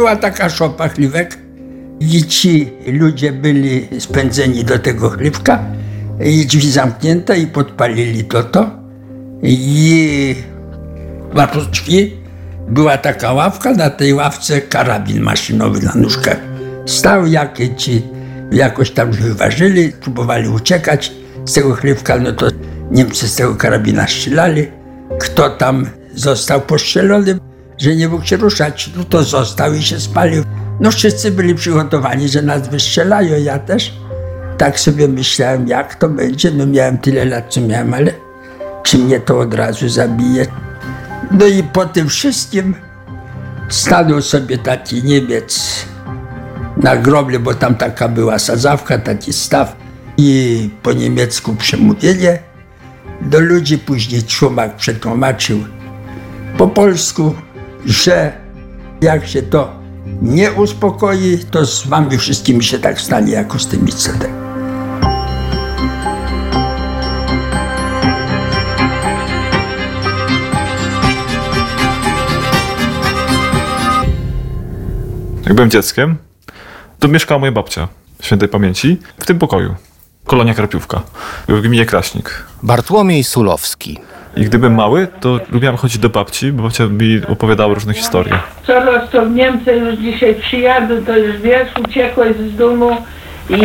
była taka szopa chlívek i ci ludzie byli spędzeni do tego chlívka i drzwi zamknięte i podpalili to to i na drzwi była taka ławka, na tej ławce karabin maszynowy na nóżkach. Stał, jakie ci jakoś tam wyważyli, próbowali uciekać z tego chlewka, no to Niemcy z tego karabina strzelali. Kto tam został postrzelony, że nie mógł się ruszać, no to został i się spalił. No wszyscy byli przygotowani, że nas wystrzelają, ja też. Tak sobie myślałem, jak to będzie. No miałem tyle lat, co miałem, ale czy mnie to od razu zabije? No i po tym wszystkim stanął sobie taki Niemiec na groble, bo tam taka była sadzawka, taki staw i po niemiecku przemówienie do ludzi. Później Szumak przetłumaczył po polsku, że jak się to nie uspokoi, to z wami wszystkimi się tak stanie, jako z tymi CD. Jak byłem dzieckiem, tu mieszkała moja babcia świętej pamięci w tym pokoju. Kolonia Karpiówka w gminie Kraśnik. Bartłomiej Sulowski. I gdy byłem mały, to lubiłem chodzić do babci, bo babcia mi opowiadała różne historie. Coraz to w Niemcy już dzisiaj przyjadę, to już wiesz, uciekłeś z domu i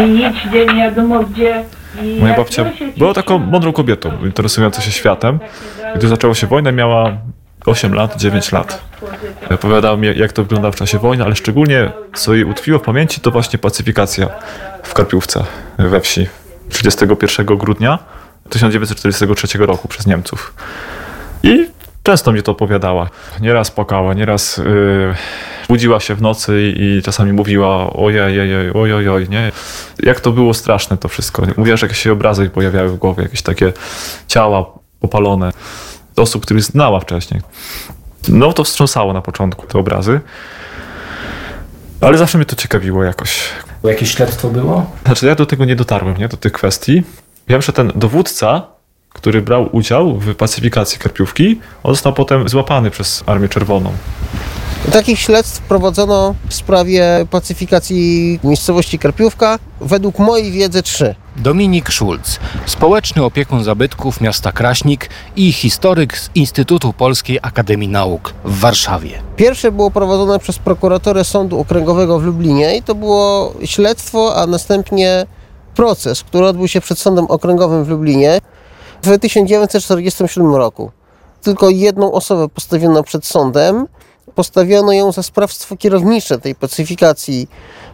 gdzie nie wiadomo gdzie. I Moja babcia była taką mądrą kobietą, interesującą się światem. Gdy zaczęła się wojna, miała 8 lat, 9 lat. Opowiadała mi, jak to wyglądało w czasie wojny, ale szczególnie, co jej utkwiło w pamięci, to właśnie pacyfikacja w Karpiówce, we wsi 31 grudnia 1943 roku przez Niemców. I często mi to opowiadała. Nieraz płakała, nieraz yy, budziła się w nocy i czasami mówiła ojej, ojej, ojej, ojej, nie? Jak to było straszne to wszystko. Mówiła, że jakieś się obrazy pojawiały w głowie, jakieś takie ciała popalone osób, których znała wcześniej. No to wstrząsało na początku te obrazy. Ale zawsze mnie to ciekawiło jakoś. Jakieś śledztwo było? Znaczy ja do tego nie dotarłem, nie? Do tych kwestii. Wiem, że ten dowódca, który brał udział w pacyfikacji Karpiówki, on został potem złapany przez Armię Czerwoną. Takich śledztw prowadzono w sprawie pacyfikacji miejscowości Karpiówka. Według mojej wiedzy trzy. Dominik Szulc, społeczny opiekun zabytków miasta Kraśnik i historyk z Instytutu Polskiej Akademii Nauk w Warszawie. Pierwsze było prowadzone przez prokuratorę Sądu Okręgowego w Lublinie i to było śledztwo, a następnie proces, który odbył się przed Sądem Okręgowym w Lublinie w 1947 roku. Tylko jedną osobę postawiono przed sądem. Postawiono ją za sprawstwo kierownicze tej pacyfikacji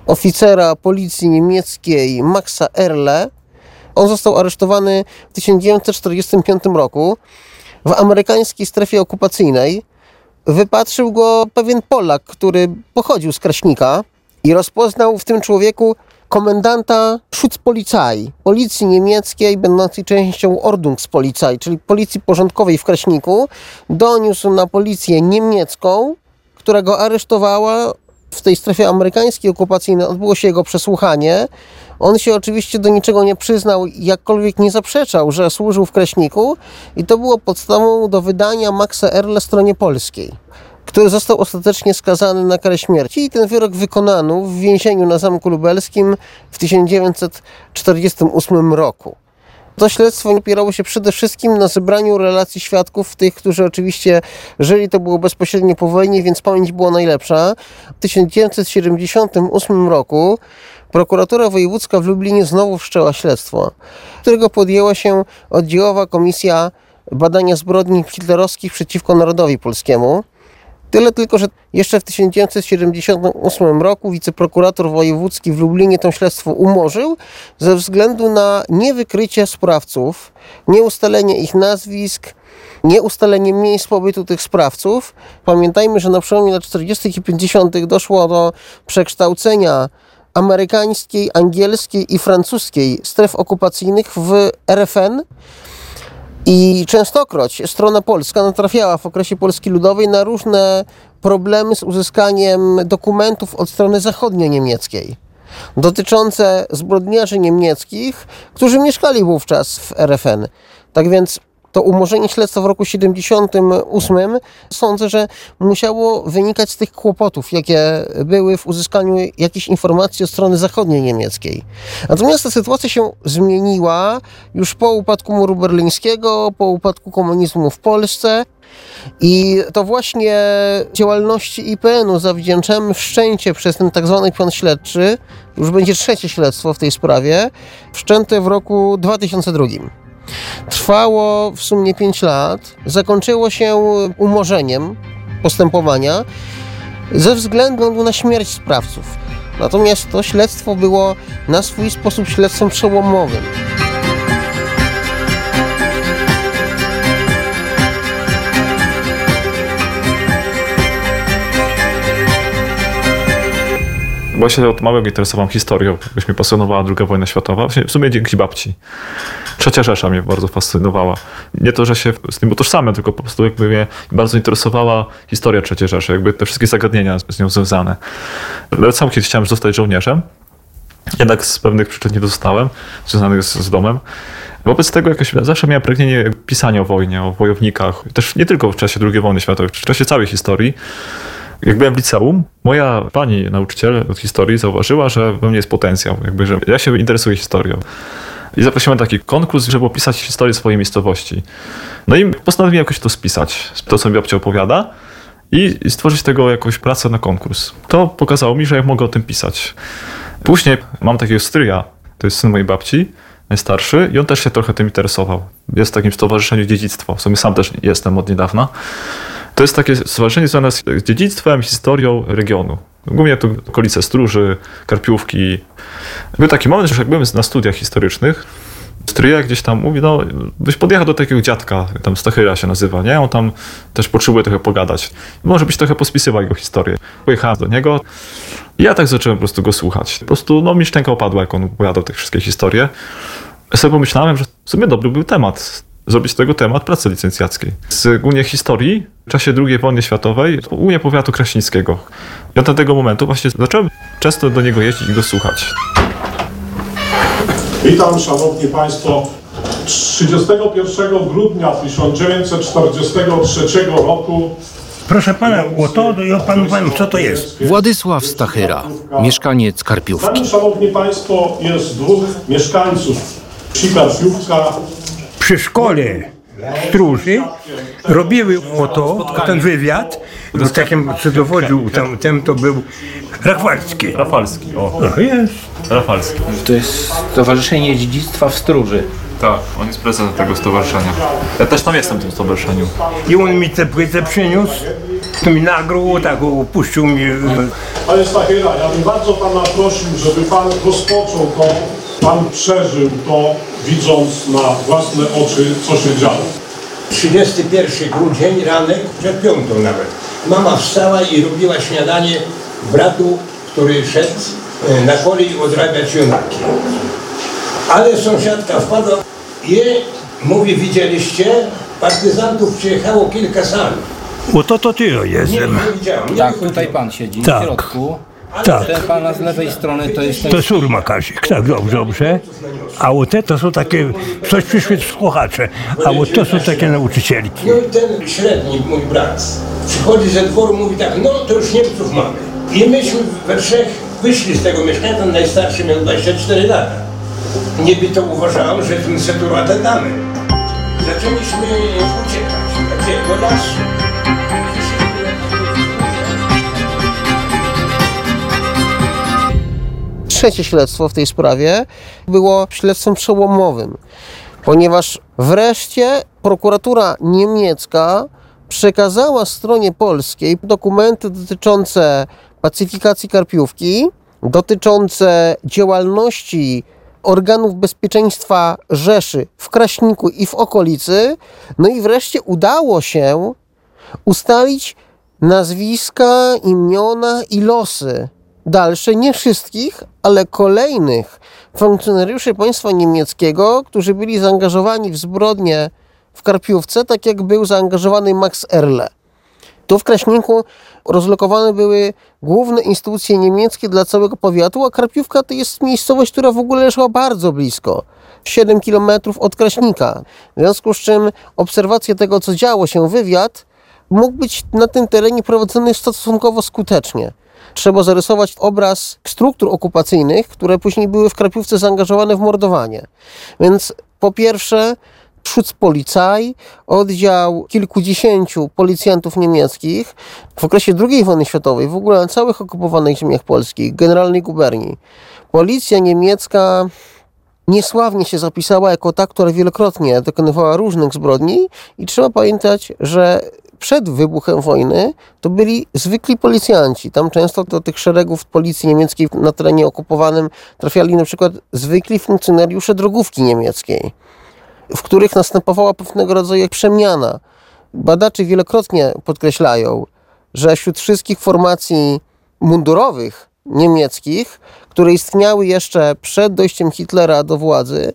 oficera policji niemieckiej Maxa Erle. On został aresztowany w 1945 roku w amerykańskiej strefie okupacyjnej. Wypatrzył go pewien Polak, który pochodził z Kraśnika i rozpoznał w tym człowieku komendanta Schutzpolizei, policji niemieckiej, będącej częścią Ordnungspolizei, czyli policji porządkowej w Kraśniku. Doniósł na policję niemiecką, która go aresztowała w tej strefie amerykańskiej okupacyjnej. Odbyło się jego przesłuchanie. On się oczywiście do niczego nie przyznał, jakkolwiek nie zaprzeczał, że służył w Kraśniku i to było podstawą do wydania Maxa Erle stronie polskiej który został ostatecznie skazany na karę śmierci i ten wyrok wykonano w więzieniu na Zamku Lubelskim w 1948 roku. To śledztwo opierało się przede wszystkim na zebraniu relacji świadków, tych, którzy oczywiście żyli, to było bezpośrednio po wojnie, więc pamięć była najlepsza. W 1978 roku prokuratura wojewódzka w Lublinie znowu wszczęła śledztwo, którego podjęła się oddziałowa komisja badania zbrodni hitlerowskich przeciwko narodowi polskiemu. Tyle tylko, że jeszcze w 1978 roku wiceprokurator wojewódzki w Lublinie to śledztwo umorzył ze względu na niewykrycie sprawców, nieustalenie ich nazwisk, nieustalenie miejsc pobytu tych sprawców. Pamiętajmy, że na przełomie lat 40. i 50. doszło do przekształcenia amerykańskiej, angielskiej i francuskiej stref okupacyjnych w RFN. I częstokroć strona polska natrafiała w okresie Polski Ludowej na różne problemy z uzyskaniem dokumentów od strony zachodnio-niemieckiej dotyczące zbrodniarzy niemieckich, którzy mieszkali wówczas w RFN. Tak więc to umorzenie śledztwa w roku 78 sądzę, że musiało wynikać z tych kłopotów, jakie były w uzyskaniu jakichś informacji od strony zachodniej niemieckiej. Natomiast ta sytuacja się zmieniła już po upadku muru berlińskiego, po upadku komunizmu w Polsce. I to właśnie działalności IPN-u zawdzięczamy wszczęcie przez ten tak zwany pion śledczy, już będzie trzecie śledztwo w tej sprawie, wszczęte w roku 2002. Trwało w sumie 5 lat, zakończyło się umorzeniem postępowania ze względu na śmierć sprawców. Natomiast to śledztwo było na swój sposób śledztwem przełomowym. Bo ja się od małego interesowałem historią, jakoś mnie pasjonowała II wojna światowa, w sumie dzięki babci. Trzecia Rzesza mnie bardzo fascynowała. Nie to, że się z tym utożsamiam, tylko po prostu jakby mnie bardzo interesowała historia III Rzeszy, jakby te wszystkie zagadnienia z nią związane. Nawet sam kiedyś chciałem zostać żołnierzem, jednak z pewnych przyczyn nie dostałem, związanych z, z domem. Wobec tego jakoś zawsze miałem pragnienie pisania o wojnie, o wojownikach, też nie tylko w czasie II wojny światowej, w czasie całej historii. Jak byłem w liceum, moja pani nauczyciel od historii zauważyła, że we mnie jest potencjał, jakby, że ja się interesuję historią. I zaprosiłem taki konkurs, żeby opisać historię swojej miejscowości. No i postanowiłem jakoś to spisać, to co mi babcia opowiada i stworzyć tego jakąś pracę na konkurs. To pokazało mi, że ja mogę o tym pisać. Później mam takiego stryja, to jest syn mojej babci, najstarszy i on też się trochę tym interesował. Jest w takim stowarzyszeniu dziedzictwo, w sumie sam też jestem od niedawna. To jest takie stowarzyszenie związane z dziedzictwem, historią regionu. Głównie to okolice Stróży, Karpiówki. Był taki moment, że jak byłem na studiach historycznych, stryja gdzieś tam mówi, no byś podjechał do takiego dziadka, tam Stachyra się nazywa, nie? On tam też potrzebuje trochę pogadać. Może byś trochę pospisywał jego historię. Pojechałem do niego i ja tak zacząłem po prostu go słuchać. Po prostu, no mi szczęka opadła, jak on opowiadał te wszystkie historie. Ja sobie pomyślałem, że w sumie dobry był temat. Zrobić z tego temat pracy licencjackiej. Z głównie historii w czasie II wojny światowej, głównie powiatu kraśnickiego. I od tego momentu właśnie zacząłem często do niego jeździć i go słuchać. Witam Szanowni Państwo. 31 grudnia 1943 roku Proszę pana, o to ja panu powiem, co to jest. Władysław Stachyra, mieszkaniec Karpiówki. Nami, Szanowni Państwo, jest dwóch mieszkańców wsi Karpiówka. Przy szkole stróży robiły o to, ten wywiad, z takim, co dowodził tam, ten to był Rachwalski. Rafalski, o. O, jest. Rafalski. To jest Stowarzyszenie Dziedzictwa w Stróży. Tak, on jest prezentem tego stowarzyszenia. Ja też tam jestem w tym stowarzyszeniu. I on mi tę płytę przyniósł, to mi nagrał, tak opuścił mi. Panie Stachyra, ja bym bardzo Pana prosił, żeby Pan rozpoczął to, Pan przeżył to, widząc na własne oczy, co się działo. 31 grudzień, ranek, przed piątą nawet. Mama wstała i robiła śniadanie bratu, który szedł e, na kolej odrabiać junaki. Ale sąsiadka wpadła i mówi, widzieliście? Partyzantów przyjechało kilka sal. O to to ty Nie, jestem. nie widziałem. Nie Tak, tutaj pan siedzi Tak. w środku. Tak. Ten pana z lewej strony to jest ten... To Surma Kasik, tak, dobrze, dobrze. A o te to są takie, coś przyszły słuchacze, a o to są takie nauczycielki. No i ten średni, mój brat, przychodzi ze dworu, mówi tak, no to już Niemców mamy. I myśmy we trzech wyszli z tego mieszkania, ten najstarszy miał 24 lata. Niby to uważałem, że ten seturata damy. Zaczęliśmy uciekać, gdzie do lasu. Trzecie śledztwo w tej sprawie było śledztwem przełomowym, ponieważ wreszcie prokuratura niemiecka przekazała stronie polskiej dokumenty dotyczące pacyfikacji Karpiówki, dotyczące działalności organów bezpieczeństwa Rzeszy w Kraśniku i w okolicy. No i wreszcie udało się ustalić nazwiska, imiona i losy dalsze, nie wszystkich, ale kolejnych funkcjonariuszy państwa niemieckiego, którzy byli zaangażowani w zbrodnie w Karpiówce, tak jak był zaangażowany Max Erle. Tu w Kraśniku rozlokowane były główne instytucje niemieckie dla całego powiatu, a Karpiówka to jest miejscowość, która w ogóle leżała bardzo blisko 7 km od Kraśnika. W związku z czym obserwacja tego, co działo się, wywiad, mógł być na tym terenie prowadzony stosunkowo skutecznie. Trzeba zarysować obraz struktur okupacyjnych, które później były w Krapiówce zaangażowane w mordowanie. Więc po pierwsze Schutzpolizei, oddział kilkudziesięciu policjantów niemieckich w okresie II wojny światowej, w ogóle na całych okupowanych ziemiach polskich, generalnej guberni. Policja niemiecka niesławnie się zapisała jako ta, która wielokrotnie dokonywała różnych zbrodni i trzeba pamiętać, że przed wybuchem wojny to byli zwykli policjanci. Tam często do tych szeregów policji niemieckiej na terenie okupowanym trafiali na przykład zwykli funkcjonariusze drogówki niemieckiej, w których następowała pewnego rodzaju przemiana. Badacze wielokrotnie podkreślają, że wśród wszystkich formacji mundurowych niemieckich, które istniały jeszcze przed dojściem Hitlera do władzy,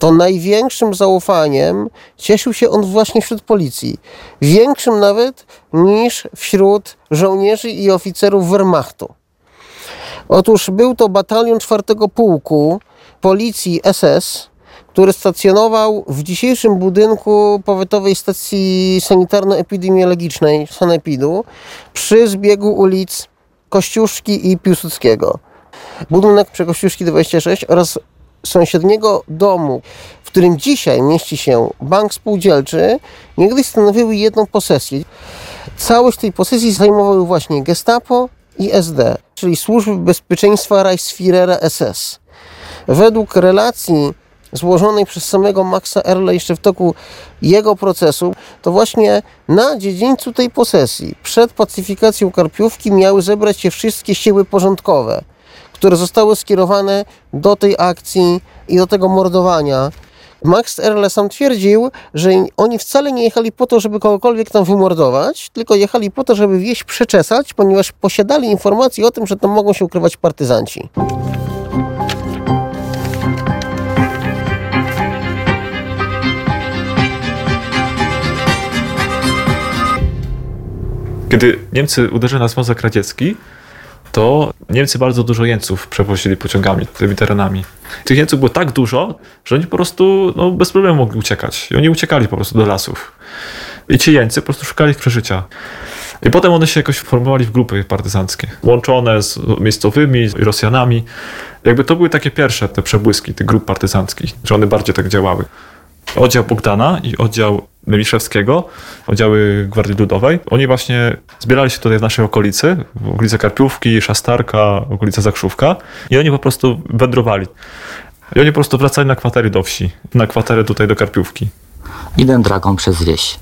to największym zaufaniem cieszył się on właśnie wśród policji. Większym nawet niż wśród żołnierzy i oficerów Wehrmachtu. Otóż był to batalion czwartego pułku policji SS, który stacjonował w dzisiejszym budynku powiatowej stacji sanitarno-epidemiologicznej Sanepidu przy zbiegu ulic Kościuszki i Piłsudskiego. Budynek przy Kościuszki 26 oraz sąsiedniego domu, w którym dzisiaj mieści się bank spółdzielczy, niegdyś stanowiły jedną posesję. Całość tej posesji zajmowały właśnie Gestapo i SD, czyli służby bezpieczeństwa Reichsführera SS. Według relacji złożonej przez samego Maxa Erle jeszcze w toku jego procesu, to właśnie na dziedzińcu tej posesji przed pacyfikacją Karpiówki miały zebrać się wszystkie siły porządkowe, które zostały skierowane do tej akcji i do tego mordowania. Max Erle sam twierdził, że oni wcale nie jechali po to, żeby kogokolwiek tam wymordować, tylko jechali po to, żeby wieś przeczesać, ponieważ posiadali informacje o tym, że tam mogą się ukrywać partyzanci. Kiedy Niemcy uderzyli na Związek Radziecki, to Niemcy bardzo dużo jeńców przewozili pociągami tymi terenami. Tych jeńców było tak dużo, że oni po prostu no, bez problemu mogli uciekać. I oni uciekali po prostu do lasów. I ci jeńcy po prostu szukali przeżycia. I potem one się jakoś formowali w grupy partyzanckie, łączone z miejscowymi, z Rosjanami. Jakby to były takie pierwsze te przebłyski tych grup partyzanckich, że one bardziej tak działały. Oddział Bogdana i oddział Meliszewskiego, oddziały Gwardii Ludowej. Oni właśnie zbierali się tutaj w naszej okolicy, w okolicy Karpiówki, Szastarka, okolica Zakrzówka i oni po prostu wędrowali. I oni po prostu wracali na kwatery do wsi, na kwatery tutaj do Karpiówki. Idę drogą przez wieś.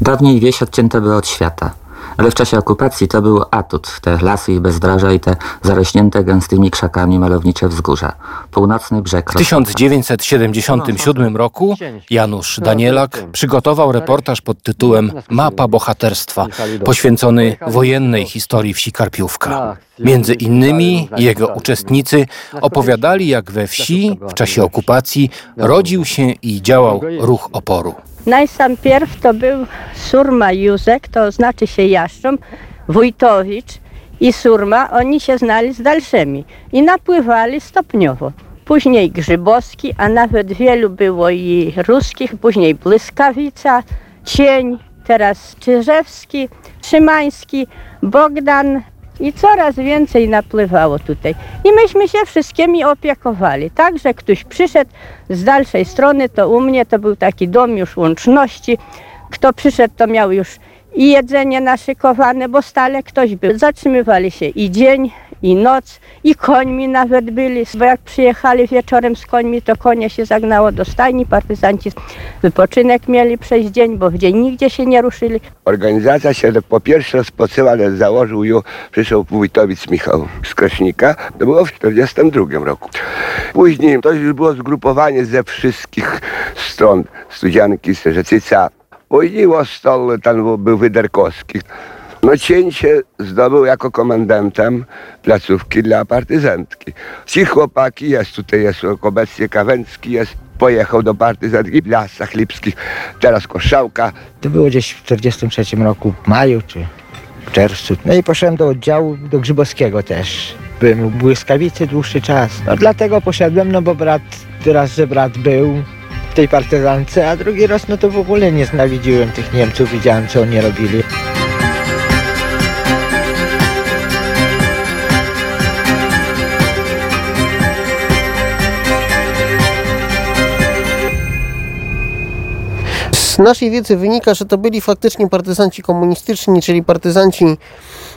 Dawniej wieś odcięta była od świata. Ale w czasie okupacji to był atut, te lasy i bezdroża i te zarośnięte gęstymi krzakami malownicze wzgórza. Północny brzeg... W 1977 roku Janusz Danielak przygotował reportaż pod tytułem Mapa bohaterstwa, poświęcony wojennej historii wsi Karpiówka. Między innymi jego uczestnicy opowiadali, jak we wsi w czasie okupacji rodził się i działał ruch oporu. Najsampierw to był Surma Józek, to znaczy się Jaszcząb, Wójtowicz i Surma, oni się znali z dalszymi i napływali stopniowo. Później Grzybowski, a nawet wielu było i ruskich, później Błyskawica, Cień, teraz Czyżewski, Szymański, Bogdan, i coraz więcej napływało tutaj. I myśmy się wszystkimi opiekowali. Także ktoś przyszedł z dalszej strony, to u mnie to był taki dom już łączności. Kto przyszedł, to miał już i jedzenie naszykowane, bo stale ktoś był. Zatrzymywali się i dzień, i noc, i końmi nawet byli, bo jak przyjechali wieczorem z końmi, to konie się zagnało do stajni, partyzanci wypoczynek mieli przez dzień, bo w dzień nigdzie się nie ruszyli. Organizacja się po pierwsze rozpoczęła, ale założył ją, przyszedł wójtowic Michał z Kraśnika, to było w 1942 roku. Później to już było zgrupowanie ze wszystkich stron, Studzianki, Strzeżyca, później Łostol, tam był Wyderkowski. No cień się zdobył jako komendantem placówki dla partyzantki. Ci chłopaki, jest tutaj, jest obecnie Kawęcki, jest, pojechał do partyzantki w Lasach Lipskich, teraz Koszałka. To było gdzieś w 1943 roku, w maju czy w czerwcu. No i poszedłem do oddziału, do Grzybowskiego też. Byłem w Błyskawicy dłuższy czas. No dlatego poszedłem, no bo brat raz, że brat był w tej partyzance, a drugi raz no to w ogóle nie znienawidziłem tych Niemców, widziałem co oni robili. Z naszej wiedzy wynika, że to byli faktycznie partyzanci komunistyczni, czyli partyzanci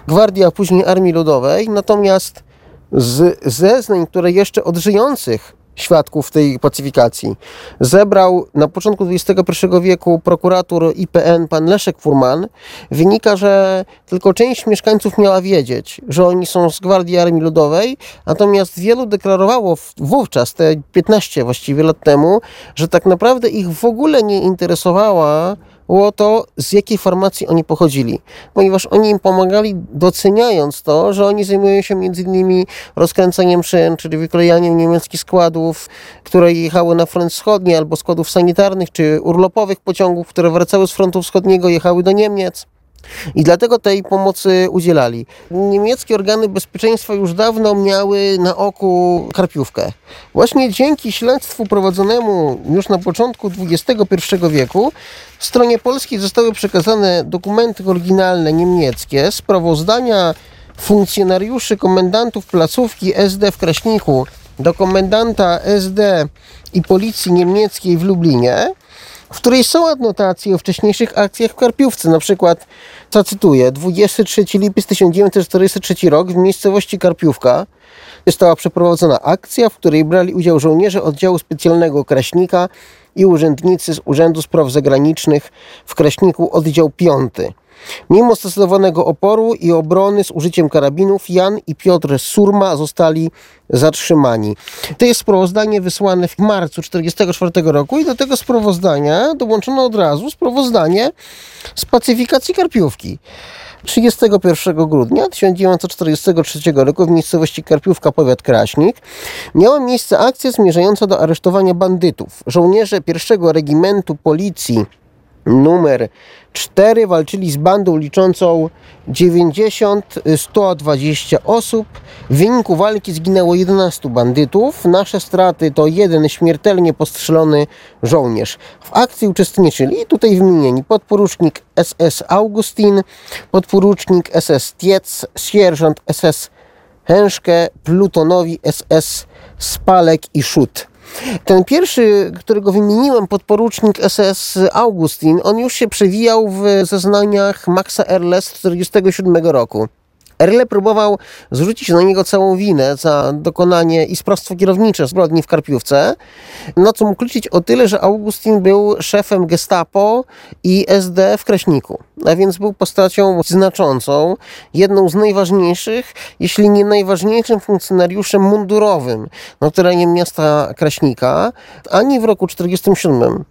Gwardii, a później Armii Ludowej. Natomiast z zeznań, które jeszcze od żyjących świadków tej pacyfikacji. Zebrał na początku XXI wieku prokurator IPN pan Leszek Furman, wynika, że tylko część mieszkańców miała wiedzieć, że oni są z Gwardii Armii Ludowej, natomiast wielu deklarowało wówczas, te 15 właściwie lat temu, że tak naprawdę ich w ogóle nie interesowała było to, z jakiej formacji oni pochodzili, ponieważ oni im pomagali, doceniając to, że oni zajmują się między innymi rozkręcaniem szyn, czyli wyklejaniem niemieckich składów, które jechały na front wschodni, albo składów sanitarnych, czy urlopowych pociągów, które wracały z frontu wschodniego, jechały do Niemiec. I dlatego tej pomocy udzielali. Niemieckie organy bezpieczeństwa już dawno miały na oku karpiówkę. Właśnie dzięki śledztwu prowadzonemu już na początku XXI wieku stronie polskiej zostały przekazane dokumenty oryginalne niemieckie, sprawozdania funkcjonariuszy komendantów placówki SD w Kraśniku do komendanta SD i policji niemieckiej w Lublinie, w której są adnotacje o wcześniejszych akcjach w Karpiówce. Na przykład, zacytuję, 23 lipiec 1943 rok w miejscowości Karpiówka została przeprowadzona akcja, w której brali udział żołnierze oddziału specjalnego Kraśnika i urzędnicy z Urzędu Spraw Zagranicznych w Kraśniku oddział 5. Mimo stosowanego oporu i obrony z użyciem karabinów, Jan i Piotr Surma zostali zatrzymani. To jest sprawozdanie wysłane w marcu 1944 roku i do tego sprawozdania dołączono od razu sprawozdanie z pacyfikacji Karpiówki. 31 grudnia 1943 roku w miejscowości Karpiówka, powiat Kraśnik, miała miejsce akcja zmierzająca do aresztowania bandytów. Żołnierze pierwszego regimentu policji numer 4 walczyli z bandą liczącą 90-120 osób. W wyniku walki zginęło 11 bandytów. Nasze straty to jeden śmiertelnie postrzelony żołnierz. W akcji uczestniczyli tutaj wymienieni podporucznik SS Augustin, podporucznik SS Tiec, sierżant SS Hęszke, plutonowi SS Spalek i Szut. Ten pierwszy, którego wymieniłem, podporucznik SS Augustin, on już się przewijał w zeznaniach Maxa Erle z 1947 roku. Erle próbował zrzucić na niego całą winę za dokonanie i sprawstwo kierownicze zbrodni w Karpiówce, no co mógł liczyć o tyle, że Augustin był szefem gestapo i SD w Kraśniku, a więc był postacią znaczącą, jedną z najważniejszych, jeśli nie najważniejszym funkcjonariuszem mundurowym na terenie miasta Kraśnika, ani w roku 1947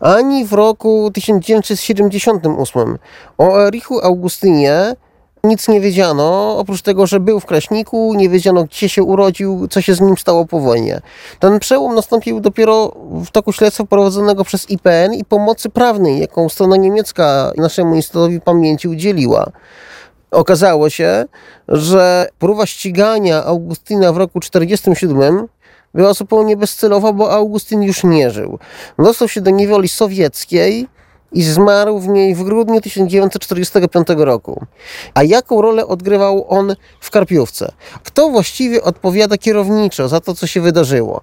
ani w roku 1978. O Erichu Augustynie nic nie wiedziano, oprócz tego, że był w Kraśniku, nie wiedziano gdzie się urodził, co się z nim stało po wojnie. Ten przełom nastąpił dopiero w toku śledztwa prowadzonego przez IPN i pomocy prawnej, jaką strona niemiecka naszemu Instytutowi Pamięci udzieliła. Okazało się, że próba ścigania Augustyna w roku 1947 była zupełnie bezcelowa, bo Augustyn już nie żył. Dostał się do niewoli sowieckiej, i zmarł w niej w grudniu 1945 roku. A jaką rolę odgrywał on w Karpiówce? Kto właściwie odpowiada kierowniczo za to, co się wydarzyło?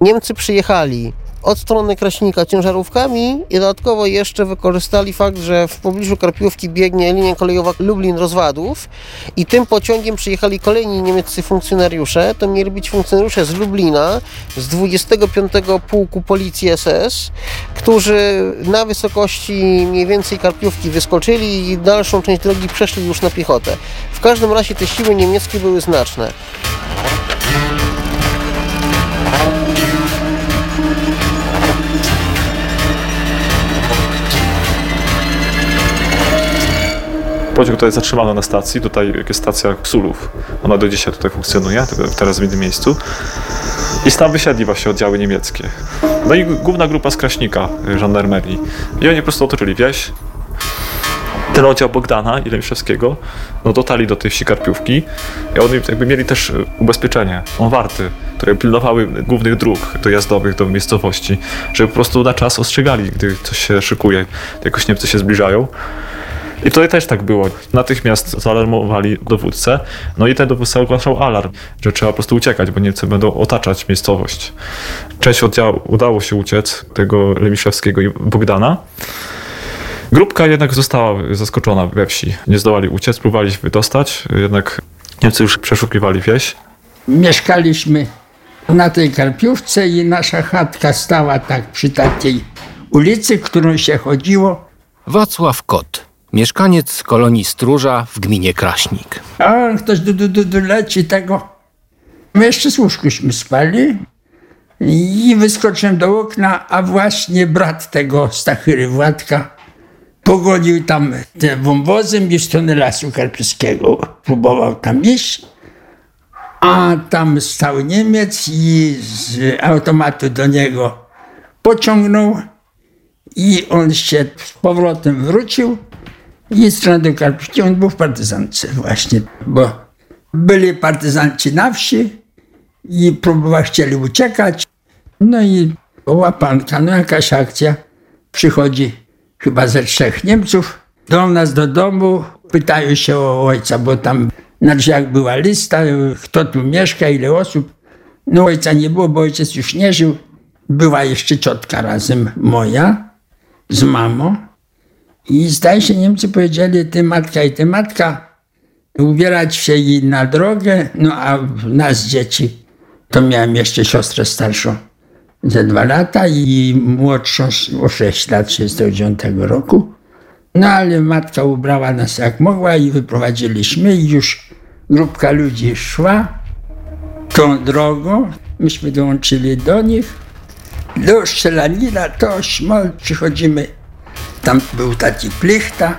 Niemcy przyjechali od strony Kraśnika ciężarówkami i dodatkowo jeszcze wykorzystali fakt, że w pobliżu Karpiówki biegnie linia kolejowa Lublin-Rozwadów i tym pociągiem przyjechali kolejni niemieccy funkcjonariusze. To mieli być funkcjonariusze z Lublina, z 25 Pułku Policji SS, którzy na wysokości mniej więcej Karpiówki wyskoczyli i dalszą część drogi przeszli już na piechotę. W każdym razie te siły niemieckie były znaczne. Pociąg tutaj zatrzymano na stacji, tutaj jest stacja Sulów. Ona do dzisiaj tutaj funkcjonuje, teraz w innym miejscu. I tam wysiedli właśnie oddziały niemieckie. No i główna grupa z Kraśnika, żandarmerii. I oni po prostu otoczyli wieś. ten oddział Bogdana i Lemiszewskiego no, dotarli do tej wsi Karpiówki i oni jakby mieli też e, ubezpieczenie, on warty, które pilnowały głównych dróg dojazdowych do miejscowości, żeby po prostu na czas ostrzegali, gdy coś się szykuje, jakoś Niemcy się zbliżają. I tutaj też tak było. Natychmiast zaalarmowali dowódcę, no i ten dowódca ogłaszał alarm, że trzeba po prostu uciekać, bo Niemcy będą otaczać miejscowość. Część oddziału udało się uciec, tego Lemiszewskiego i Bogdana. Grupka jednak została zaskoczona we wsi. Nie zdołali uciec, próbowali się wydostać, jednak Niemcy już przeszukiwali wieś. Mieszkaliśmy na tej Karpiówce i nasza chatka stała tak przy takiej ulicy, którą się chodziło. Wacław Kot, mieszkaniec kolonii Stróża w gminie Kraśnik. A ktoś du, du, du, du leci tego. My jeszcze z łóżkuśmy spali i wyskoczyłem do okna, a właśnie brat tego Stachyry Władka pogonił tam tym wąwozem i w stronę Lasu Karpiowskiego. Próbował tam iść, a tam stał Niemiec i z automatu do niego pociągnął i on się z powrotem wrócił i w stronę do Karpiówki. On był w partyzance właśnie, bo byli partyzanci na wsi i próbowali, chcieli uciekać. No i łapanka, no jakaś akcja. Przychodzi chyba ze trzech Niemców do nas do domu, pytają się o ojca, bo tam na drzwiach była lista, kto tu mieszka, ile osób. No ojca nie było, bo ojciec już nie żył. Była jeszcze ciotka razem moja z mamą. I zdaje się, Niemcy powiedzieli, ty matka i ty matka, ubierać się i na drogę, no a nas dzieci, to miałem jeszcze siostrę starszą ze dwa lata i młodszą o 6 lat, 69 roku. No ale matka ubrała nas jak mogła i wyprowadziliśmy i już grupka ludzi szła tą drogą. Myśmy dołączyli do nich. Do strzelanina to szmol, przychodzimy. Tam był taki plichta.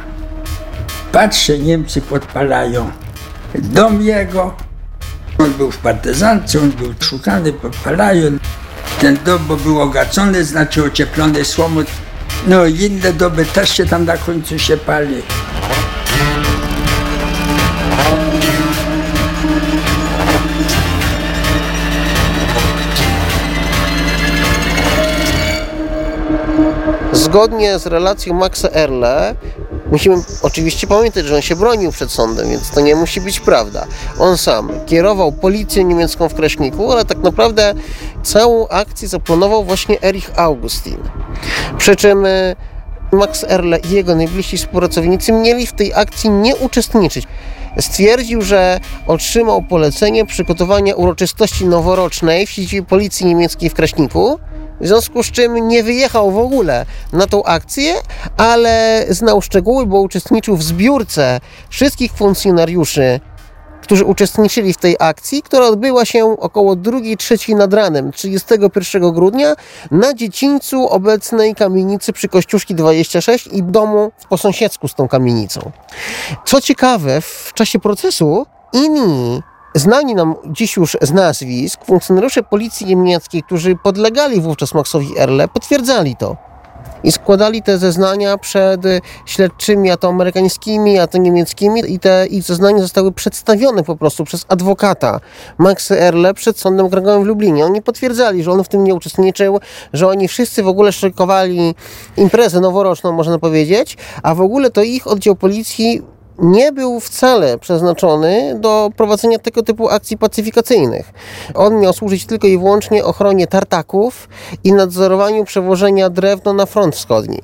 Patrzę, Niemcy podpalają dom jego. On był w partyzance, on był szukany, podpalają. Ten dom bo był ogacony, znaczy ocieplony słomą. No inne doby też się tam na końcu się pali. Zgodnie z relacją Maxa Erle, musimy oczywiście pamiętać, że on się bronił przed sądem, więc to nie musi być prawda. On sam kierował policję niemiecką w Kraśniku, ale tak naprawdę całą akcję zaplanował właśnie Erich Augustin. Przy czym e, Max Erle i jego najbliżsi współpracownicy mieli w tej akcji nie uczestniczyć. Stwierdził, że otrzymał polecenie przygotowania uroczystości noworocznej w siedzibie policji niemieckiej w Kraśniku, w związku z czym nie wyjechał w ogóle na tą akcję, ale znał szczegóły, bo uczestniczył w zbiórce wszystkich funkcjonariuszy, którzy uczestniczyli w tej akcji, która odbyła się około 2-3 nad ranem 31 grudnia na dziedzińcu obecnej kamienicy przy Kościuszki 26 i domu po sąsiedzku z tą kamienicą. Co ciekawe, w czasie procesu inni znani nam dziś już z nazwisk funkcjonariusze policji niemieckiej, którzy podlegali wówczas Maxowi Erle, potwierdzali to. I składali te zeznania przed śledczymi, a to amerykańskimi, a to niemieckimi, i te ich zeznania zostały przedstawione po prostu przez adwokata Maxa Erle przed Sądem Okręgowym w Lublinie. Oni potwierdzali, że on w tym nie uczestniczył, że oni wszyscy w ogóle szykowali imprezę noworoczną, można powiedzieć, a w ogóle to ich oddział policji nie był wcale przeznaczony do prowadzenia tego typu akcji pacyfikacyjnych. On miał służyć tylko i wyłącznie ochronie tartaków i nadzorowaniu przewożenia drewna na front wschodni.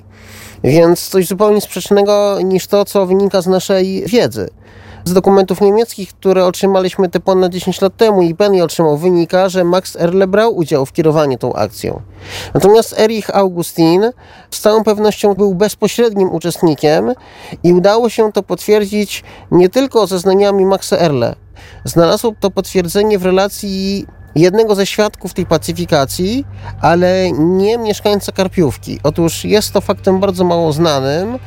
Więc coś zupełnie sprzecznego niż to, co wynika z naszej wiedzy. Z dokumentów niemieckich, które otrzymaliśmy te ponad 10 lat temu i je otrzymał, wynika, że Max Erle brał udział w kierowaniu tą akcją. Natomiast Erich Augustin z całą pewnością był bezpośrednim uczestnikiem i udało się to potwierdzić nie tylko zeznaniami Maxa Erle. Znalazło to potwierdzenie w relacji jednego ze świadków tej pacyfikacji, ale nie mieszkańca Karpiówki. Otóż jest to faktem bardzo mało znanym,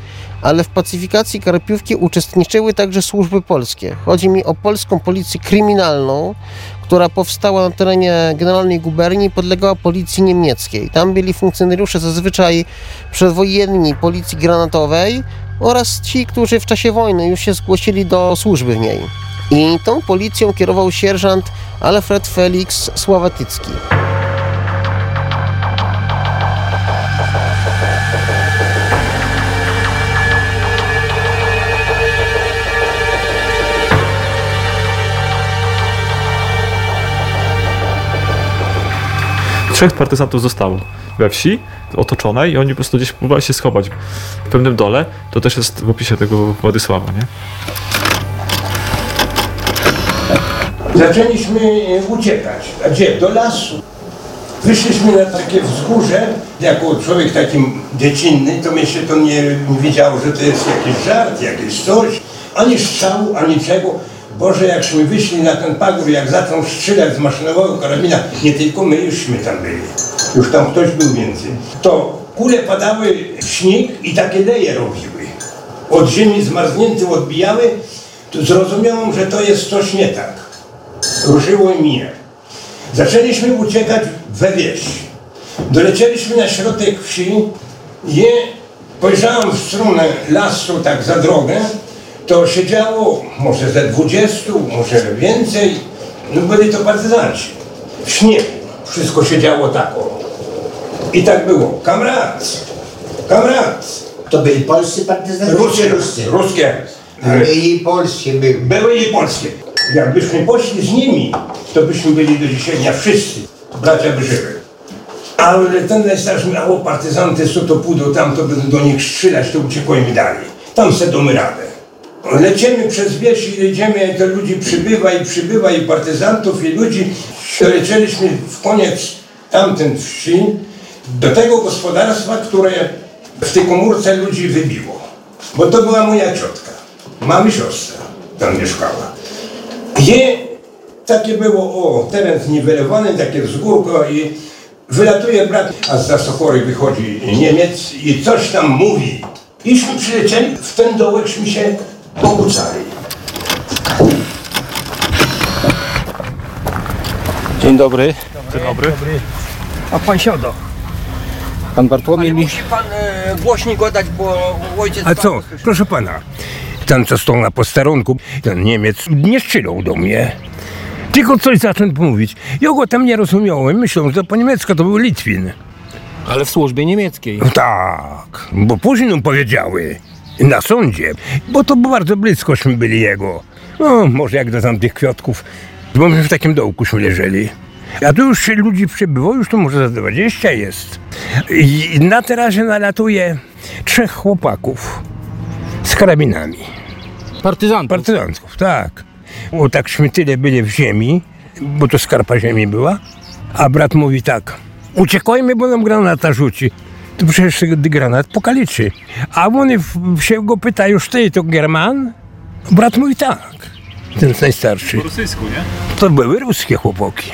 ale w pacyfikacji Karpiówki uczestniczyły także służby polskie. Chodzi mi o polską policję kryminalną, która powstała na terenie Generalnej Guberni podlegała policji niemieckiej. Tam byli funkcjonariusze zazwyczaj przedwojenni policji granatowej oraz ci, którzy w czasie wojny już się zgłosili do służby w niej. I tą policją kierował sierżant Alfred Felix Sławatycki. Trzech partyzantów zostało we wsi, otoczonej i oni po prostu gdzieś próbowali się schować w pewnym dole. To też jest w opisie tego Władysława, nie? Zaczęliśmy e, uciekać. A gdzie? Do lasu. Wyszliśmy na takie wzgórze. Jako człowiek taki dziecinny, to mi się to nie, nie wiedziało, że to jest jakiś żart, jakieś coś. Ani strzału, ani czego. Boże, jakśmy wyszli na ten pagór, jak zaczął strzelać z maszynowego karabina, nie tylko my, jużśmy tam byli. Już tam ktoś był więcej. To kule padały w śnieg i takie leje robiły. Od ziemi zmarznięte odbijały, to zrozumiałem, że to jest coś nie tak. Ruszyło mnie. Zaczęliśmy uciekać we wieś. Dolecieliśmy na środek wsi i pojrzałem w stronę lasu tak za drogę, to siedziało może ze 20, może więcej, no byli to partyzanci. W śniegu wszystko siedziało tak o. I tak było. Kamrad, kamrad. To byli polscy partyzanci Ruskie, ruscy? ruskie. Ale i polskie były. Były i polskie. Jakbyśmy poszli z nimi, to byśmy byli do dzisiaj dnia wszyscy. Bracia by żyły. Ale ten najstarszy miał partyzanty, co to pójdą tam, to będą do nich strzelać, to uciekajmy dalej. Tam se domy radę. Lecimy przez wieś i jedziemy, i to ludzi przybywa i przybywa i partyzantów i ludzi. Dolecieliśmy w koniec tamten wsi do tego gospodarstwa, które w tej komórce ludzi wybiło. Bo to była moja ciotka, mamy siostra, tam mieszkała. I takie było, o, teren zniwelowany, takie wzgórko i wylatuje brat, a z Sochory wychodzi Niemiec i coś tam mówi. Iśmy przylecieli, w ten dołekśmy się pokucali. Dzień dobry. Dzień dobry. A pan siada. Pan Bartłomiej mi... Musi pan e, głośniej go dać, bo ojciec... A pan co? Proszę pana. Ten, co stał na posterunku, ten Niemiec nie strzelał do mnie. Tylko coś zaczął mówić. Ja go tam nie rozumiałem. Myślałem, że po niemiecku to był Litwin. Ale w służbie niemieckiej. Tak, bo później nam powiedziały. Na sądzie. Bo to bardzo bliskośmy byli jego. No, może jak do tamtych kwiatków. Bo my w takim dołkuśmy leżeli. A tu już ludzi przybyło, już to może za 20 jest. I na terazie nalatuje trzech chłopaków z karabinami. Partyzantów? Partyzantów, tak. O takśmy tyle byli w ziemi, bo to skarpa ziemi była. A brat mówi tak, uciekajmy, bo nam granata rzuci. To przecież granat pokaliczy. A oni w- się go pytają, ty to German? Brat mówi tak, ten najstarszy. Po rosyjsku, nie? To były ruskie chłopaki.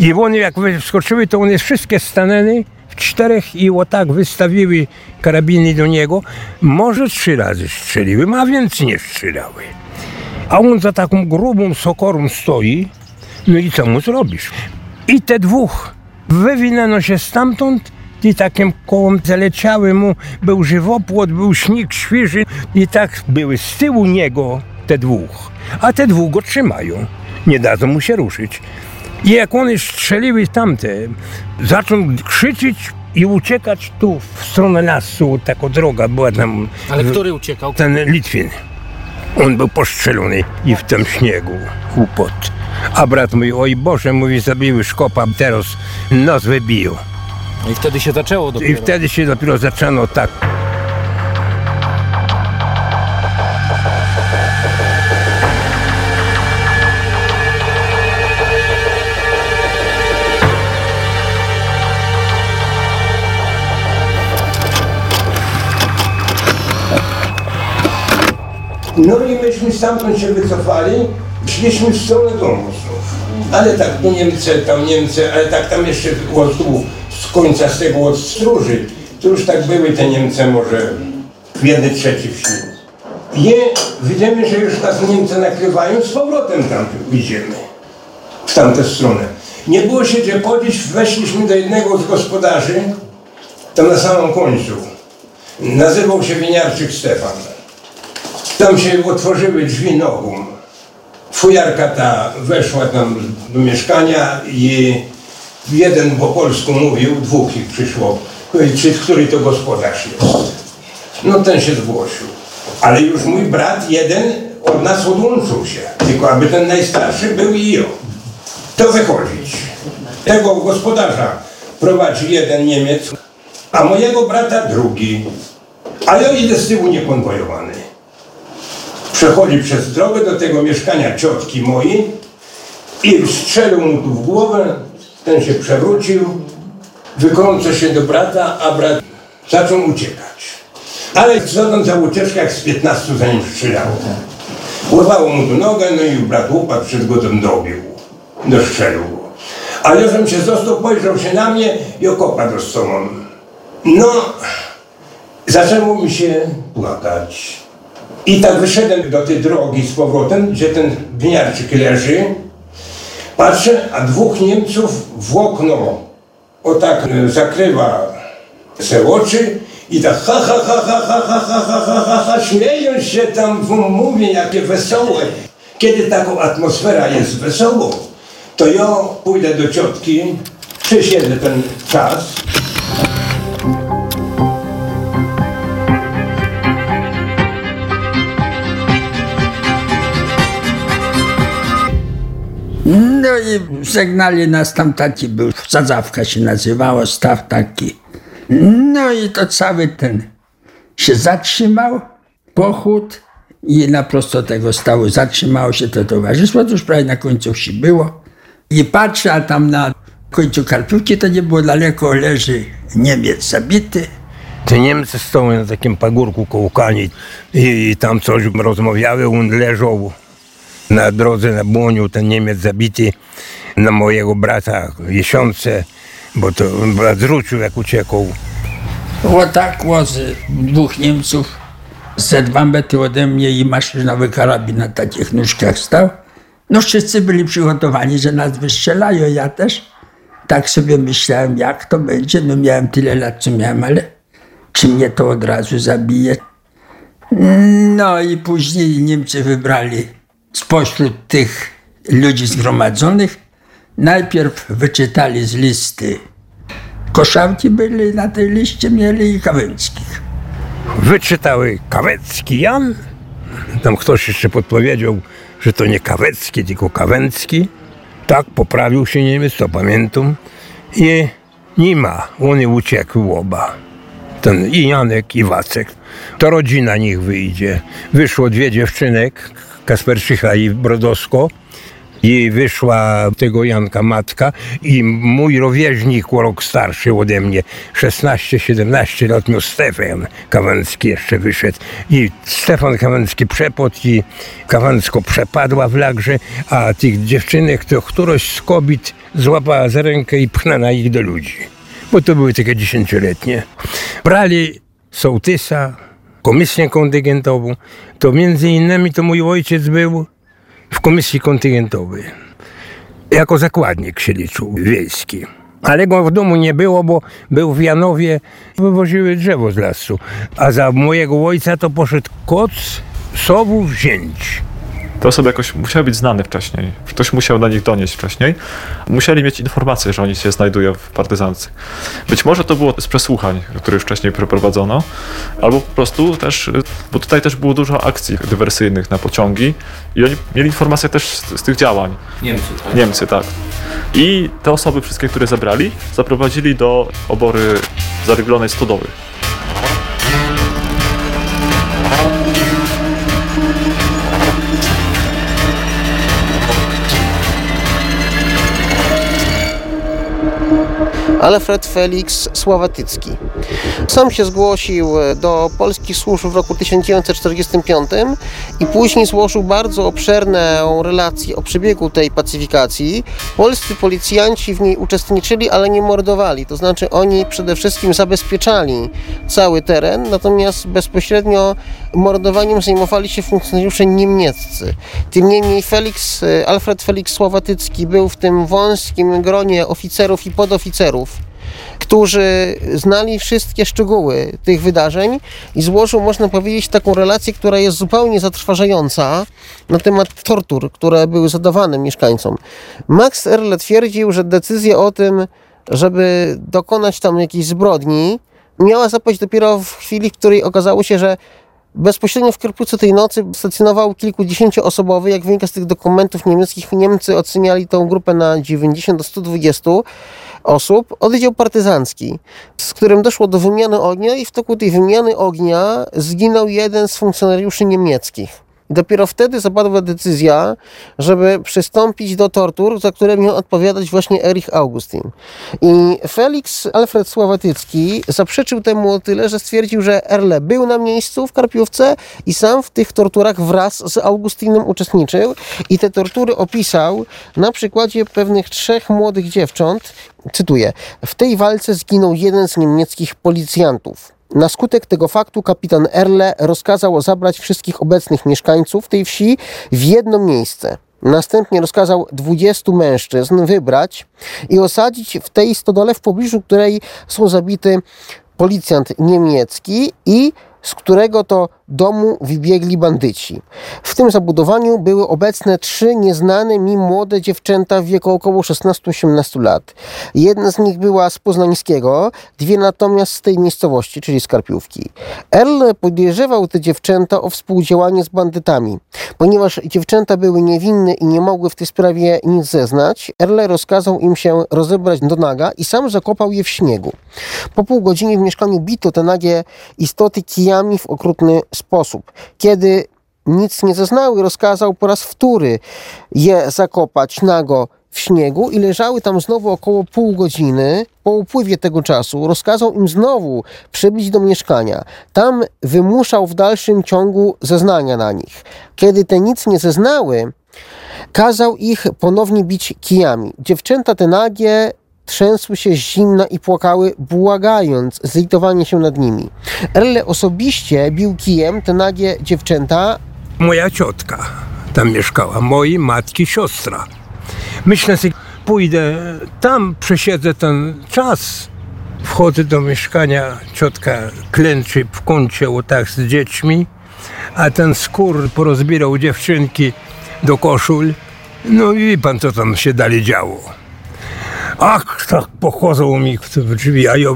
I oni jak wskoczyły, to one wszystkie stanęły w czterech i o tak wystawiły karabiny do niego. Może trzy razy strzeliły, a więcej nie strzelały. A on za taką grubą sokorą stoi, no i co mu zrobisz? I te dwóch wywinęło się stamtąd i takim kołem zaleciały mu, był żywopłot, był śnieg świeży i tak były z tyłu niego te dwóch, a te dwóch go trzymają, nie dadzą mu się ruszyć. I jak one strzeliły tamte, zaczął krzyczeć i uciekać tu w stronę lasu, taka droga była tam. Ale który uciekał? Ten Litwin. On był postrzelony i w tym śniegu głupot. A brat mówi, oj Boże, mówi, zabiły szkopa, teraz nos wybił. I wtedy się zaczęło dopiero. I wtedy się dopiero zaczęło tak. No i myśmy stamtąd się wycofali, szliśmy w stronę domu. Ale tak, no Niemcy, tam Niemcy, ale tak tam jeszcze od z końca z tego od Stróży, to już tak były te Niemcy może w jednej trzeciej wsi. I widzimy, że już nas Niemcy nakrywają, z powrotem tam idziemy, w tamtę stronę. Nie było się gdzie podzieć, weszliśmy do jednego z gospodarzy, tam na samym końcu. Nazywał się Winiarczyk Stefan. Tam się otworzyły drzwi nogą. Fujarka ta weszła tam do mieszkania i jeden po polsku mówił, dwóch ich przyszło, czy który to gospodarz jest. No ten się zgłosił. Ale już mój brat jeden od nas odłączył się. Tylko aby ten najstarszy był i jo. To wychodzić. Tego gospodarza prowadzi jeden Niemiec, a mojego brata drugi. A ja idę z tyłu niekonwojowany. Przechodzi przez drogę do tego mieszkania ciotki mojej i strzelił mu tu w głowę, ten się przewrócił, wykrąca się do brata, a brat zaczął uciekać. Ale co za ucieczkę, jak z 15 za nim strzelało. Mu tu nogę, no i brat upadł, przed godem dobił, dostrzelił go. Ale żem się został, pojrzał się na mnie i okopa dostał. No, zaczęło mi się płakać. I tak wyszedłem do tej drogi z powrotem, gdzie ten winiarczyk leży. Patrzę, a dwóch Niemców w okno o tak e, zakrywa se oczy i tak ha ha ha ha ha ha ha ha ha ha ha śmieją się tam, mówią jakie wesołe. Kiedy taką atmosfera jest wesoło, to ja pójdę do ciotki, przysiedzę ten czas, No i żegnali nas tam taki był, sadzawka się nazywała, staw taki. No i to cały ten się zatrzymał, pochód i na prosto tego stawu zatrzymało się to towarzystwo, to już prawie na końcu wsi było. I patrzę, a tam na końcu Karpiówki to nie było daleko, leży Niemiec zabity. Te Niemcy stoją na takim pagórku koło kani i, i tam coś rozmawiały, on leżał na drodze na błoniu, ten Niemiec zabity na mojego brata miesiące, bo to brat zrzucił jak uciekł. O tak łozy dwóch Niemców ze dwa metry ode mnie i maszynowy karabin na takich nóżkach stał. No wszyscy byli przygotowani, że nas wystrzelają, ja też. Tak sobie myślałem, jak to będzie. No miałem tyle lat, co miałem, ale czy mnie to od razu zabije? No i później Niemcy wybrali spośród tych ludzi zgromadzonych, najpierw wyczytali z listy. Koszałki byli na tej liście, mieli i Kawęckich. Wyczytały Kawecki Jan, tam ktoś jeszcze podpowiedział, że to nie Kawecki, tylko Kawęcki. Tak poprawił się Niemiec, to pamiętam. I nie ma, oni uciekły oba. Ten i Janek, i Wacek. To rodzina nich wyjdzie. Wyszło dwie dziewczynek, Kasperczycha i Brodowsko. I wyszła tego Janka matka i mój rówieśnik, rok starszy ode mnie, 16-17 lat miał Stefan Kawęcki jeszcze wyszedł. I Stefan Kawęcki przepot i Kawęcko przepadła w lagrze, a tych dziewczynek to któraś z kobiet złapała za rękę i pchnęła ich do ludzi. Bo to były takie dziesięcioletnie. Brali sołtysa, komisję kontyngentową, to między innymi to mój ojciec był w komisji kontyngentowej. Jako zakładnik się liczył wiejski. Ale go w domu nie było, bo był w Janowie, wywoziły drzewo z lasu. A za mojego ojca to poszedł koc, sowów, zięć. Te osoby jakoś musiały być znane wcześniej. Ktoś musiał na nich donieść wcześniej. Musieli mieć informację, że oni się znajdują w partyzance. Być może to było z przesłuchań, które już wcześniej przeprowadzono, albo po prostu też, bo tutaj też było dużo akcji dywersyjnych na pociągi i oni mieli informację też z, z tych działań. Niemcy, tak? Niemcy, tak. I te osoby wszystkie, które zabrali, zaprowadzili do obory zaryblonej stodoły. Alfred Felix Sławatycki. Sam się zgłosił do polskich służb w roku 1945 i później złożył bardzo obszerną relację o przebiegu tej pacyfikacji. Polscy policjanci w niej uczestniczyli, ale nie mordowali. To znaczy oni przede wszystkim zabezpieczali cały teren, natomiast bezpośrednio mordowaniem zajmowali się funkcjonariusze niemieccy. Tym niemniej Felix, Alfred Felix Słowatycki był w tym wąskim gronie oficerów i podoficerów, którzy znali wszystkie szczegóły tych wydarzeń i złożył, można powiedzieć, taką relację, która jest zupełnie zatrważająca na temat tortur, które były zadawane mieszkańcom. Max Erle twierdził, że decyzja o tym, żeby dokonać tam jakiejś zbrodni, miała zapaść dopiero w chwili, w której okazało się, że Bezpośrednio w Kirpucu tej nocy stacjonował kilkudziesięcioosobowy, jak wynika z tych dokumentów niemieckich, Niemcy oceniali tą grupę na 90 do 120 osób, oddział partyzancki, z którym doszło do wymiany ognia i w toku tej wymiany ognia zginął jeden z funkcjonariuszy niemieckich. Dopiero wtedy zapadła decyzja, żeby przystąpić do tortur, za które miał odpowiadać właśnie Erich Augustin. I Felix Alfred Sławatycki zaprzeczył temu o tyle, że stwierdził, że Erle był na miejscu w Karpiówce i sam w tych torturach wraz z Augustinem uczestniczył i te tortury opisał na przykładzie pewnych trzech młodych dziewcząt. Cytuję: W tej walce zginął jeden z niemieckich policjantów. Na skutek tego faktu kapitan Erle rozkazał zabrać wszystkich obecnych mieszkańców tej wsi w jedno miejsce. Następnie rozkazał 20 mężczyzn wybrać i osadzić w tej stodole, w pobliżu której są zabity policjant niemiecki i z którego to domu wybiegli bandyci. W tym zabudowaniu były obecne trzy nieznane mi młode dziewczęta w wieku około 16-18 lat. Jedna z nich była z Poznańskiego, dwie natomiast z tej miejscowości, czyli z Karpiówki. Erl podejrzewał te dziewczęta o współdziałanie z bandytami. Ponieważ dziewczęta były niewinne i nie mogły w tej sprawie nic zeznać, Erle rozkazał im się rozebrać do naga i sam zakopał je w śniegu. Po pół godziny w mieszkaniu bito te nagie istoty kijami w okrutny sposób. Kiedy nic nie zeznały, rozkazał po raz wtóry je zakopać nago w śniegu i leżały tam znowu około pół godziny. Po upływie tego czasu rozkazał im znowu przybyć do mieszkania. Tam wymuszał w dalszym ciągu zeznania na nich. Kiedy te nic nie zeznały, kazał ich ponownie bić kijami. Dziewczęta te nagie trzęsły się zimna i płakały, błagając zlitowanie się nad nimi. Erle osobiście bił kijem te nagie dziewczęta. Moja ciotka tam mieszkała, mojej matki siostra. Myślę sobie, pójdę tam, przesiedzę ten czas. Wchodzę do mieszkania, ciotka klęczy w kącie o tak z dziećmi, a ten skór porozbierał dziewczynki do koszul. No i wie pan, co tam się dalej działo. Ach, tak pochodzą mi w drzwi, a ja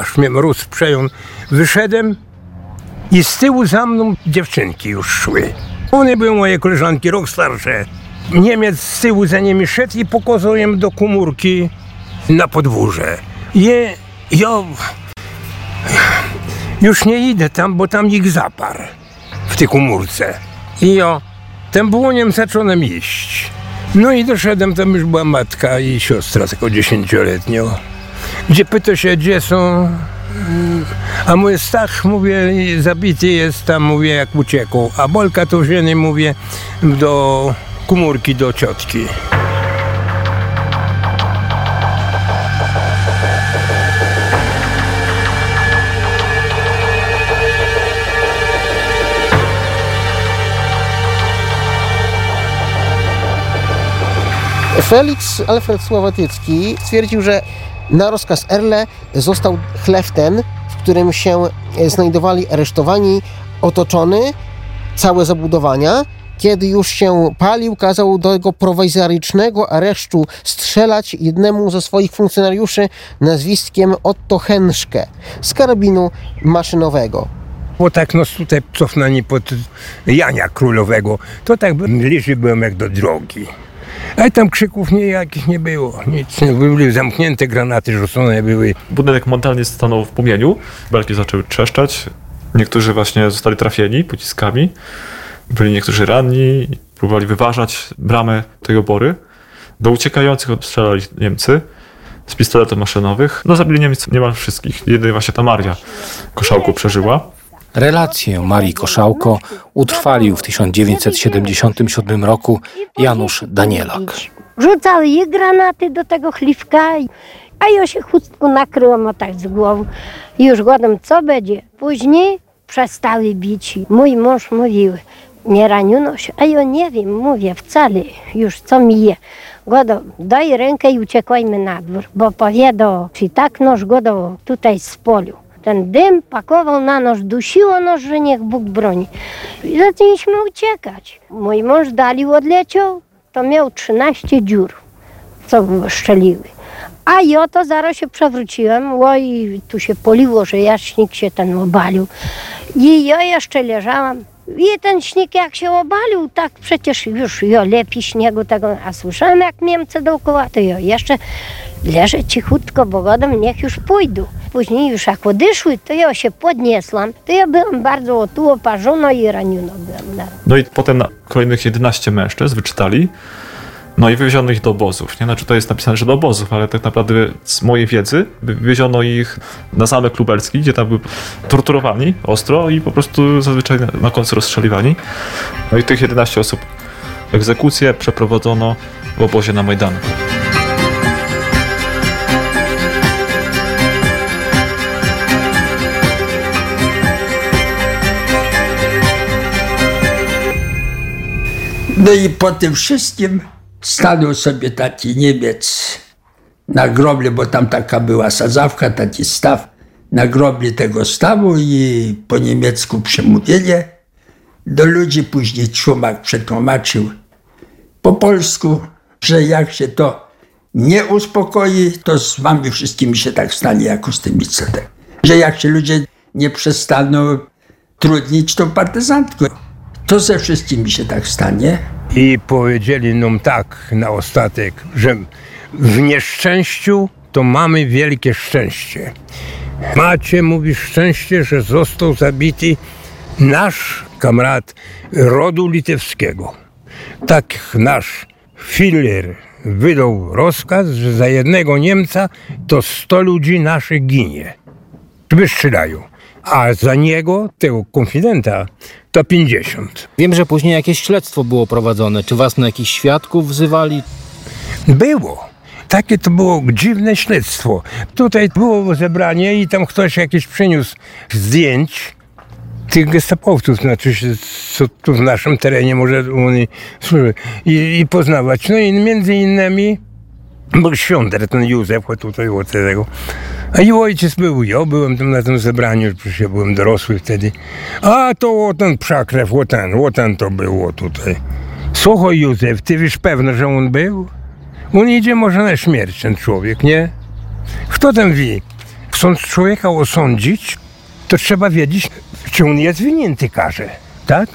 aż mnie mróz przejął. Wyszedłem i z tyłu za mną dziewczynki już szły. One były moje koleżanki, rok starsze. Niemiec z tyłu za nimi szedł i pokazał do komórki na podwórze. Je, ja już nie idę tam, bo tam ich zaparł w tej komórce. I ja tym błoniem zacząłem iść. No i doszedłem, tam już była matka i siostra, tylko dziesięcioletnio. Gdzie pyta się, gdzie są a mój Stach, mówię, zabity jest tam, mówię, jak uciekł. A Bolka to wzięli, mówię, do komórki, do ciotki. Felix Alfred Słowatycki stwierdził, że na rozkaz Erle został chlef ten, w którym się znajdowali aresztowani, otoczony, całe zabudowania. Kiedy już się palił, kazał do tego prowizorycznego aresztu strzelać jednemu ze swoich funkcjonariuszy nazwiskiem Otto Henszke z karabinu maszynowego. Bo tak nas tutaj cofnęli pod Jania Królowego, to tak bliżej byłem jak do drogi. A tam krzyków nijakich nie było. Nic nie były zamknięte, granaty rzucone były. Budynek momentalnie stanął w płomieniu, belki zaczęły trzeszczeć. Niektórzy właśnie zostali trafieni pociskami. Byli niektórzy ranni, próbowali wyważać bramę tej obory. Do uciekających strzelali Niemcy. z pistoletów maszynowych. No zabili Niemiec niemal wszystkich. Jedynie właśnie ta Maria Koszałku przeżyła. Relację Marii Koszałko utrwalił w 1977 roku Janusz Danielak. Rzucały i granaty do tego chlifka, a ja się chustką nakryłam o tak z głową. Już głodem, co będzie? Później przestały bić. Mój mąż mówił, nie raniono się, a ja nie wiem, mówię wcale już co mi je. Godo, daj rękę i uciekajmy na dwór, bo powiedał, czy tak noż godo tutaj z polu. Ten dym pakował na noż, dusiło noż, że niech Bóg broni. I zaczęliśmy uciekać. Mój mąż dali odleciał, to miał 13 dziur, co szczeliły. A ja to zaraz się przewróciłem, oj, tu się poliło, że jaśnik się ten obalił. I ja jeszcze leżałam. I ten śnieg jak się obalił, tak przecież już jo lepi śniegu tego, a słyszałem jak Niemcy dookoła, to ja jeszcze leżę cichutko, bo godem niech już pójdą. Później już jak odeszły, to ja się podniosłam, to ja byłam bardzo tu oparzona i raniona byłam. na- No i potem kolejnych 11 mężczyzn wyczytali, no i wywieziono ich do obozów. Nie? Znaczy to jest napisane, że do obozów, ale tak naprawdę z mojej wiedzy wywieziono ich na zamek lubelski, gdzie tam byli torturowani ostro i po prostu zazwyczaj na- na końcu rozstrzeliwani. No i tych 11 osób egzekucję przeprowadzono w obozie na Majdanku. No i po tym wszystkim stanął sobie taki Niemiec na grobli, bo tam taka była sadzawka, taki staw. Na grobli tego stawu i po niemiecku przemówienie do ludzi. Później Szumak przetłumaczył po polsku, że jak się to nie uspokoi, to z wami wszystkimi się tak stanie, jak z tymi cetek. Że jak się ludzie nie przestaną trudnić tą partyzantką, to ze wszystkimi się tak stanie. I powiedzieli nam tak na ostatek, że w nieszczęściu to mamy wielkie szczęście. Macie, mówi, szczęście, że został zabity nasz kamrat rodu litewskiego. Tak nasz Filler wydał rozkaz, że za jednego Niemca to 100 ludzi naszych ginie. Wystrzelają. A za niego, tego konfidenta, to 50. Wiem, że później jakieś śledztwo było prowadzone. Czy was na jakichś świadków wzywali? Było. Takie to było dziwne śledztwo. Tutaj było zebranie i tam ktoś jakiś przyniósł zdjęć tych gestapowców, znaczy się, co tu w naszym terenie może oni służyły i, i poznawać. No i między innymi był Świąter, ten Józef, tutaj od tego. A i ojciec był, ja byłem tam na tym zebraniu, przecież ja byłem dorosły wtedy. A to o ten przakrew, o ten, o ten to było tutaj. Słuchaj Józef, ty wiesz pewno, że on był? On idzie może na śmierć, ten człowiek, nie? Kto ten wie? Chcąc człowieka osądzić, to trzeba wiedzieć, czy on jest winnięty karze, tak?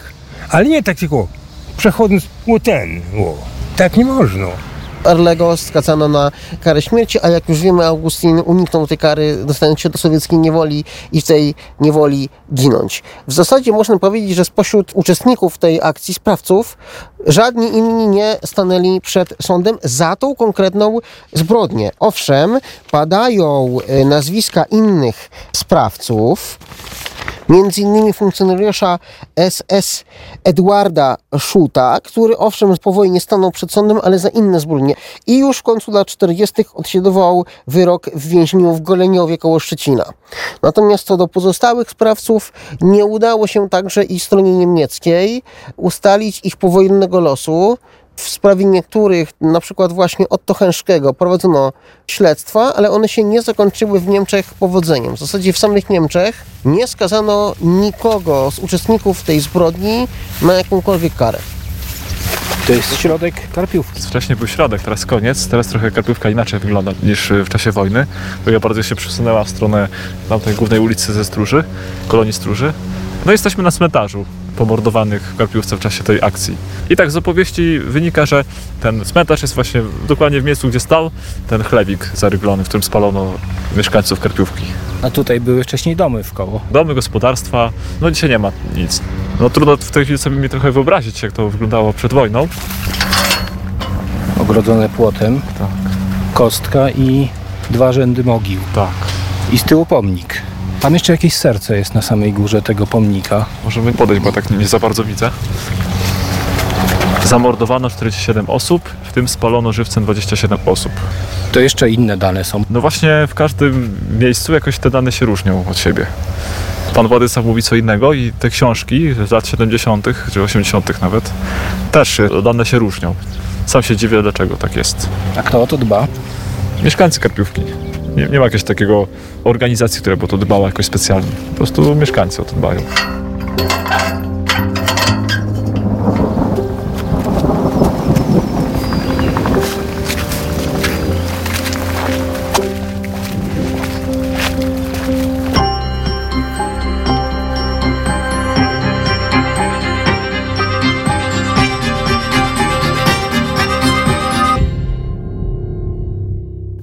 Ale nie tak tylko przechodząc, o ten, o. Tak nie można. Erlego skazano na karę śmierci, a jak już wiemy, Augustin uniknął tej kary, dostając się do sowieckiej niewoli i w tej niewoli ginąć. W zasadzie można powiedzieć, że spośród uczestników tej akcji, sprawców, żadni inni nie stanęli przed sądem za tą konkretną zbrodnię. Owszem, padają e, nazwiska innych sprawców, między innymi funkcjonariusza SS Edwarda Schuta, który owszem po wojnie stanął przed sądem, ale za inne zbrodnie. I już w końcu lat 40. odsiadował wyrok w więzieniu w Goleniowie koło Szczecina. Natomiast co do pozostałych sprawców, nie udało się także i stronie niemieckiej ustalić ich powojennego losu. W sprawie niektórych, na przykład właśnie Otto Hęszkiego, prowadzono śledztwa, ale one się nie zakończyły w Niemczech powodzeniem. W zasadzie w samych Niemczech nie skazano nikogo z uczestników tej zbrodni na jakąkolwiek karę. To jest środek Karpiówki. Wcześniej był środek, teraz koniec. Teraz trochę Karpiówka inaczej wygląda niż w czasie wojny. Bo ja bardziej się przesunęła w stronę tamtej głównej ulicy ze Stróży, kolonii Stróży. No jesteśmy na cmentarzu pomordowanych w Karpiówce w czasie tej akcji. I tak z opowieści wynika, że ten cmentarz jest właśnie dokładnie w miejscu, gdzie stał ten chlewik zaryglony, w którym spalono mieszkańców Karpiówki. A tutaj były wcześniej domy w koło. Domy, gospodarstwa, no dzisiaj nie ma nic. No trudno w tej chwili sobie mi trochę wyobrazić, jak to wyglądało przed wojną. Ogrodzone płotem. Tak. Kostka i dwa rzędy mogił. Tak. I z tyłu pomnik. Tam jeszcze jakieś serce jest na samej górze tego pomnika. Możemy podejść, bo tak nie za bardzo widzę. Zamordowano 47 osób, w tym spalono żywcem 27 osób. To jeszcze inne dane są. No właśnie w każdym miejscu jakoś te dane się różnią od siebie. Pan Władysław mówi co innego i te książki z lat 70. czy 80. nawet też dane się różnią. Sam się dziwię, dlaczego tak jest. A kto o to dba? Mieszkańcy Karpiówki. Nie, nie ma jakiegoś takiego organizacji, która by o to dbała jakoś specjalnie. Po prostu mieszkańcy o to dbają.